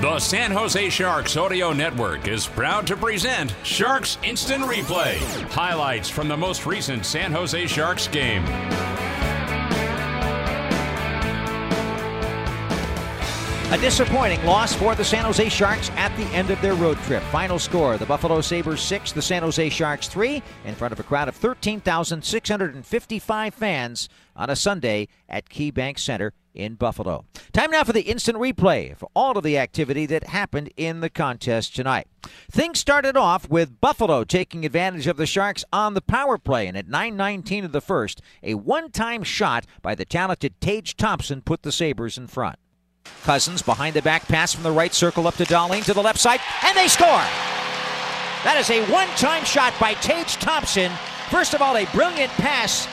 The San Jose Sharks Audio Network is proud to present Sharks Instant Replay. Highlights from the most recent San Jose Sharks game. A disappointing loss for the San Jose Sharks at the end of their road trip. Final score the Buffalo Sabres 6, the San Jose Sharks 3, in front of a crowd of 13,655 fans on a Sunday at KeyBank Center in Buffalo. Time now for the instant replay for all of the activity that happened in the contest tonight. Things started off with Buffalo taking advantage of the Sharks on the power play, and at 9:19 of the first, a one-time shot by the talented Tage Thompson put the Sabres in front. Cozens behind the back pass from the right circle up to Dahlin to the left side, and they score. That is a one-time shot by Tage Thompson. First of all, a brilliant pass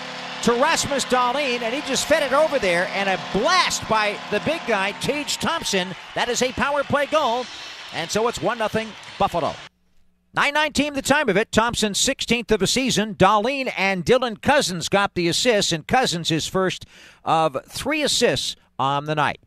to Rasmus Dahlin, and he just fed it over there, and a blast by the big guy, Tage Thompson. That is a power play goal, and so it's 1 0 Buffalo. 9-19 the time of it. Thompson 16th of the season. Dahlin and Dylan Cozens got the assists, and Cozens his first of three assists on the night.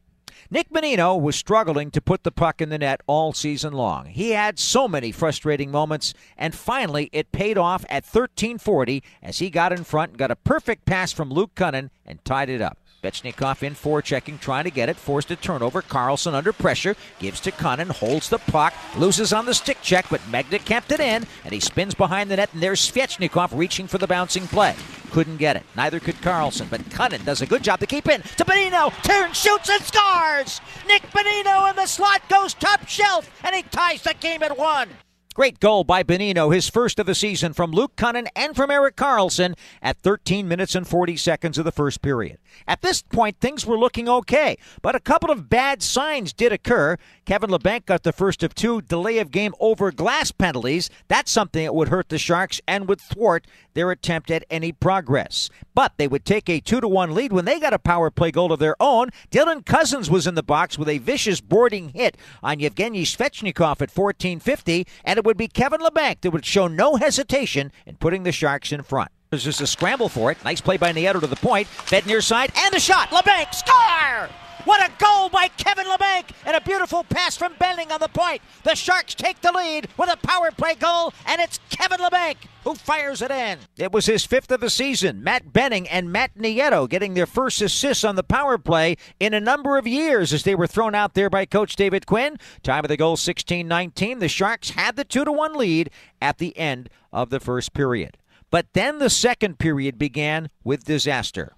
Nick Bonino was struggling to put the puck in the net all season long. He had so many frustrating moments, and finally it paid off at 1340 as he got in front and got a perfect pass from Luke Kunin and tied it up. Svechnikov in forechecking, trying to get it, forced a turnover. Karlsson under pressure, gives to Kunin, holds the puck, loses on the stick check, but Megna kept it in, and he spins behind the net, and there's Svechnikov reaching for the bouncing play. Couldn't get it. Neither could Karlsson, but Kunin does a good job to keep in. To Bonino, turns, shoots, and scores! Nick Bonino in the slot goes top shelf, and he ties the game at one. Great goal by Bonino, his first of the season from Luke Kunin and from Erik Karlsson at 13 minutes and 40 seconds of the first period. At this point, things were looking okay, but a couple of bad signs did occur. Kevin Labanc got the first of two delay of game over glass penalties. That's something that would hurt the Sharks and would thwart their attempt at any progress. But they would take a 2 to 1 lead when they got a power play goal of their own. Dylan Cozens was in the box with a vicious boarding hit on Yevgeny Svechnikov at 1450, and it would be Kevin Labanc that would show no hesitation in putting the Sharks in front. There's just a scramble for it. Nice play by Nieto to the point. Fed near side, and the shot. Labanc, score! What a goal by Kevin Labanc and a beautiful pass from Benning on the point. The Sharks take the lead with a power play goal, and it's Kevin Labanc who fires it in. It was his fifth of the season. Matt Benning and Matt Nieto getting their first assists on the power play in a number of years as they were thrown out there by Coach David Quinn. Time of the goal 16 19. The Sharks had the 2 to 1 lead at the end of the first period. But then the second period began with disaster.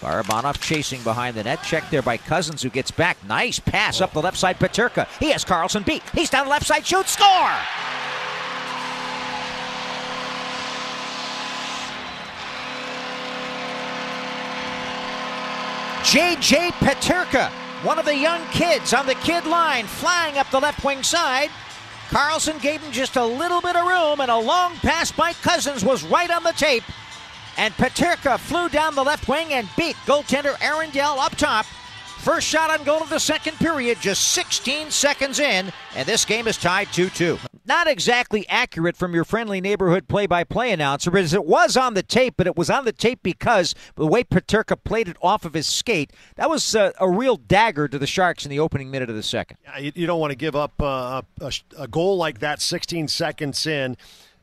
Barabanov chasing behind the net. Check there by Cozens, who gets back. Nice pass up the left side. Peterka. He has Karlsson beat. He's down the left side. Shoot. Score! J.J. Peterka, one of the young kids on the kid line, flying up the left wing side. Karlsson gave him just a little bit of room, and a long pass by Cozens was right on the tape. And Peterka flew down the left wing and beat goaltender Aaron Dell up top. First shot on goal of the second period, just 16 seconds in, and this game is tied 2 2. Not exactly accurate from your friendly neighborhood play by play announcer, but it was on the tape, but it was on the tape because the way Peterka played it off of his skate, that was a, a real dagger to the Sharks in the opening minute of the second. You, you don't want to give up uh, a, a goal like that 16 seconds in.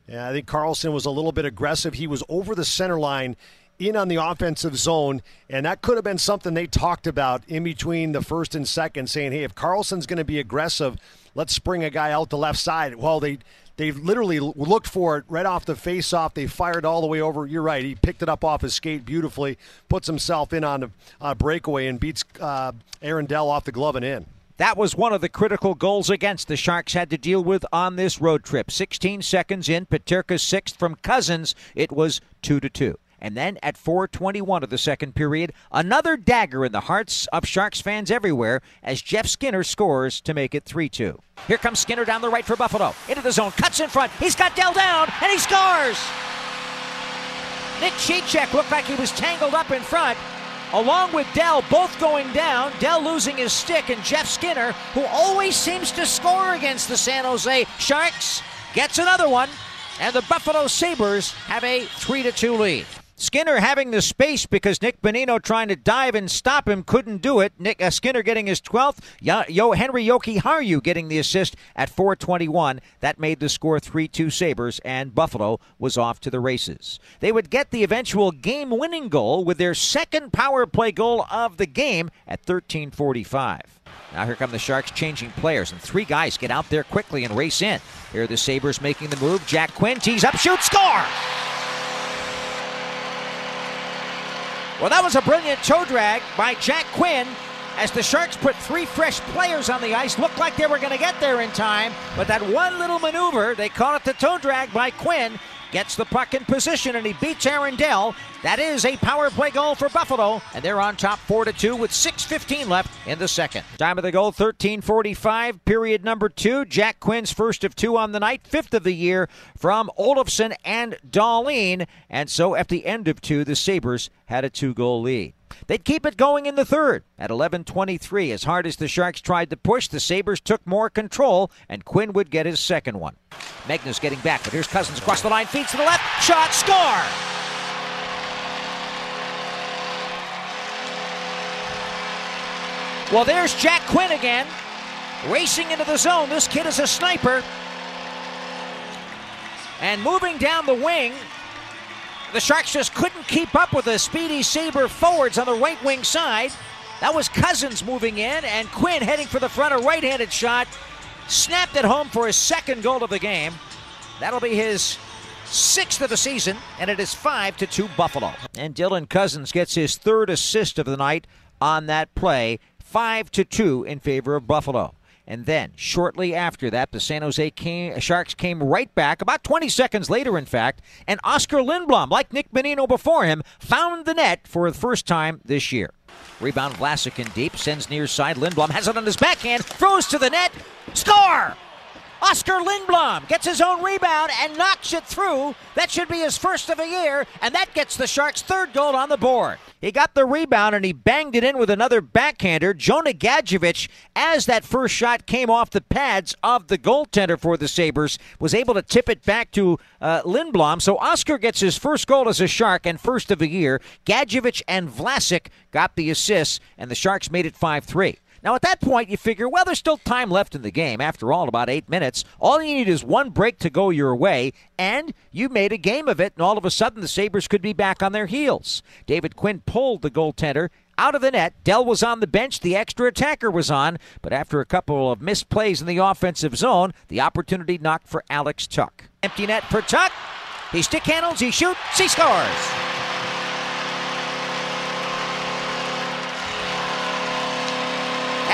Yeah, I think Karlsson was a little bit aggressive. He was over the center line in on the offensive zone, and that could have been something they talked about in between the first and second, saying, "Hey, if Karlsson's going to be aggressive, let's spring a guy out the left side." Well, they they literally looked for it right off the face-off. They fired all the way over. You're right. He picked it up off his skate beautifully, puts himself in on a, breakaway, and beats uh, Aaron Dell off the glove and in. That was one of the critical goals against the Sharks had to deal with on this road trip. 16 seconds in, Peterka's sixth from Cozens. It was 2 to 2. And then at 4:21 of the second period, another dagger in the hearts of Sharks fans everywhere as Jeff Skinner scores to make it 3-2. Here comes Skinner down the right for Buffalo. Into the zone, cuts in front. He's got Dell down, and he scores. Nick Cicek looked like he was tangled up in front, along with Dell both going down. Dell losing his stick, and Jeff Skinner, who always seems to score against the San Jose Sharks, gets another one, and the Buffalo Sabres have a 3 2 lead. Skinner having the space because Nick Bonino trying to dive and stop him couldn't do it. Nick uh, Skinner getting his 12th. Yo, Yo Henri Jokiharju getting the assist at 421. That made the score 3-2 Sabres and Buffalo was off to the races. They would get the eventual game-winning goal with their second power play goal of the game at 1345. Now here come the Sharks changing players, and three guys get out there quickly and race in. Here are the Sabres making the move. Jack Quinn tees up, shoots, score! Well, that was a brilliant toe drag by Jack Quinn as the Sharks put three fresh players on the ice. Looked like they were going to get there in time, but that one little maneuver, they call it the toe drag by Quinn, gets the puck in position and he beats Aaron Dell. That is a power play goal for Buffalo, and they're on top 4 to 2 with 6:15 left in the second. Time of the goal 13:45, period number 2. Jack Quinn's first of 2 on the night, fifth of the year from Olofsson and Dahlin, and so at the end of 2, the Sabres had a two-goal lead. They'd keep it going in the third. At 11:23, as hard as the Sharks tried to push, the Sabres took more control, and Quinn would get his second one. Magnus getting back, but here's Cozens across the line, feeds to the left, shot, score! Well, there's Jack Quinn again, racing into the zone. This kid is a sniper. And moving down the wing, the Sharks just couldn't keep up with the speedy Sabre forwards on the right wing side. That was Cozens moving in, and Quinn heading for the front, a right handed shot. Snapped it home for his second goal of the game. That'll be his sixth of the season, and it is 5 to 2 Buffalo. And Dylan Cozens gets his third assist of the night on that play, 5 to 2 in favor of Buffalo. And then, shortly after that, the San Jose came, Sharks came right back, about 20 seconds later, in fact, and Oscar Lindblom, like Nick Bonino before him, found the net for the first time this year. Rebound Vlasic in deep, sends near side. Lindblom has it on his backhand, throws to the net, score! Oscar Lindblom gets his own rebound and knocks it through. That should be his first of the year, and that gets the Sharks' third goal on the board. He got the rebound and he banged it in with another backhander. Jonah Gadjovich, as that first shot came off the pads of the goaltender for the Sabres, was able to tip it back to uh, Lindblom. So Oscar gets his first goal as a Shark and first of the year. Gadjovich and Vlasic got the assists, and the Sharks made it 5 3. Now, at that point, you figure, well, there's still time left in the game. After all, about eight minutes. All you need is one break to go your way, and you made a game of it, and all of a sudden the Sabres could be back on their heels. David Quinn pulled the goaltender out of the net. Dell was on the bench. The extra attacker was on. But after a couple of misplays in the offensive zone, the opportunity knocked for Alex Tuch. Empty net for Tuch. He stick handles, he shoots, he scores.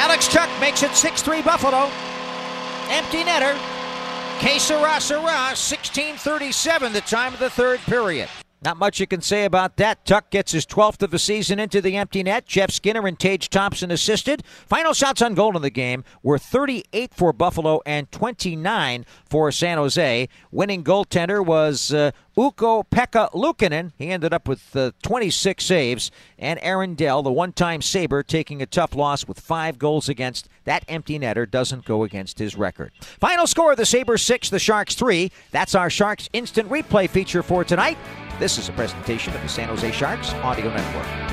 Alex Tuch makes it 6 3 Buffalo. Empty netter. Que sera, sera, 1637, the time of the third period. Not much you can say about that. Tuch gets his 12th of the season into the empty net. Jeff Skinner and Tage Thompson assisted. Final shots on goal in the game were 38 for Buffalo and 29 for San Jose. Winning goaltender was uh, Ukko Pekka Luukkonen. He ended up with uh, 26 saves. And Aaron Dell, the one time Sabre, taking a tough loss with five goals against. That empty netter doesn't go against his record. Final score the Sabres 6, the Sharks 3. That's our Sharks instant replay feature for tonight. This is a presentation of the San Jose Sharks Audio Network.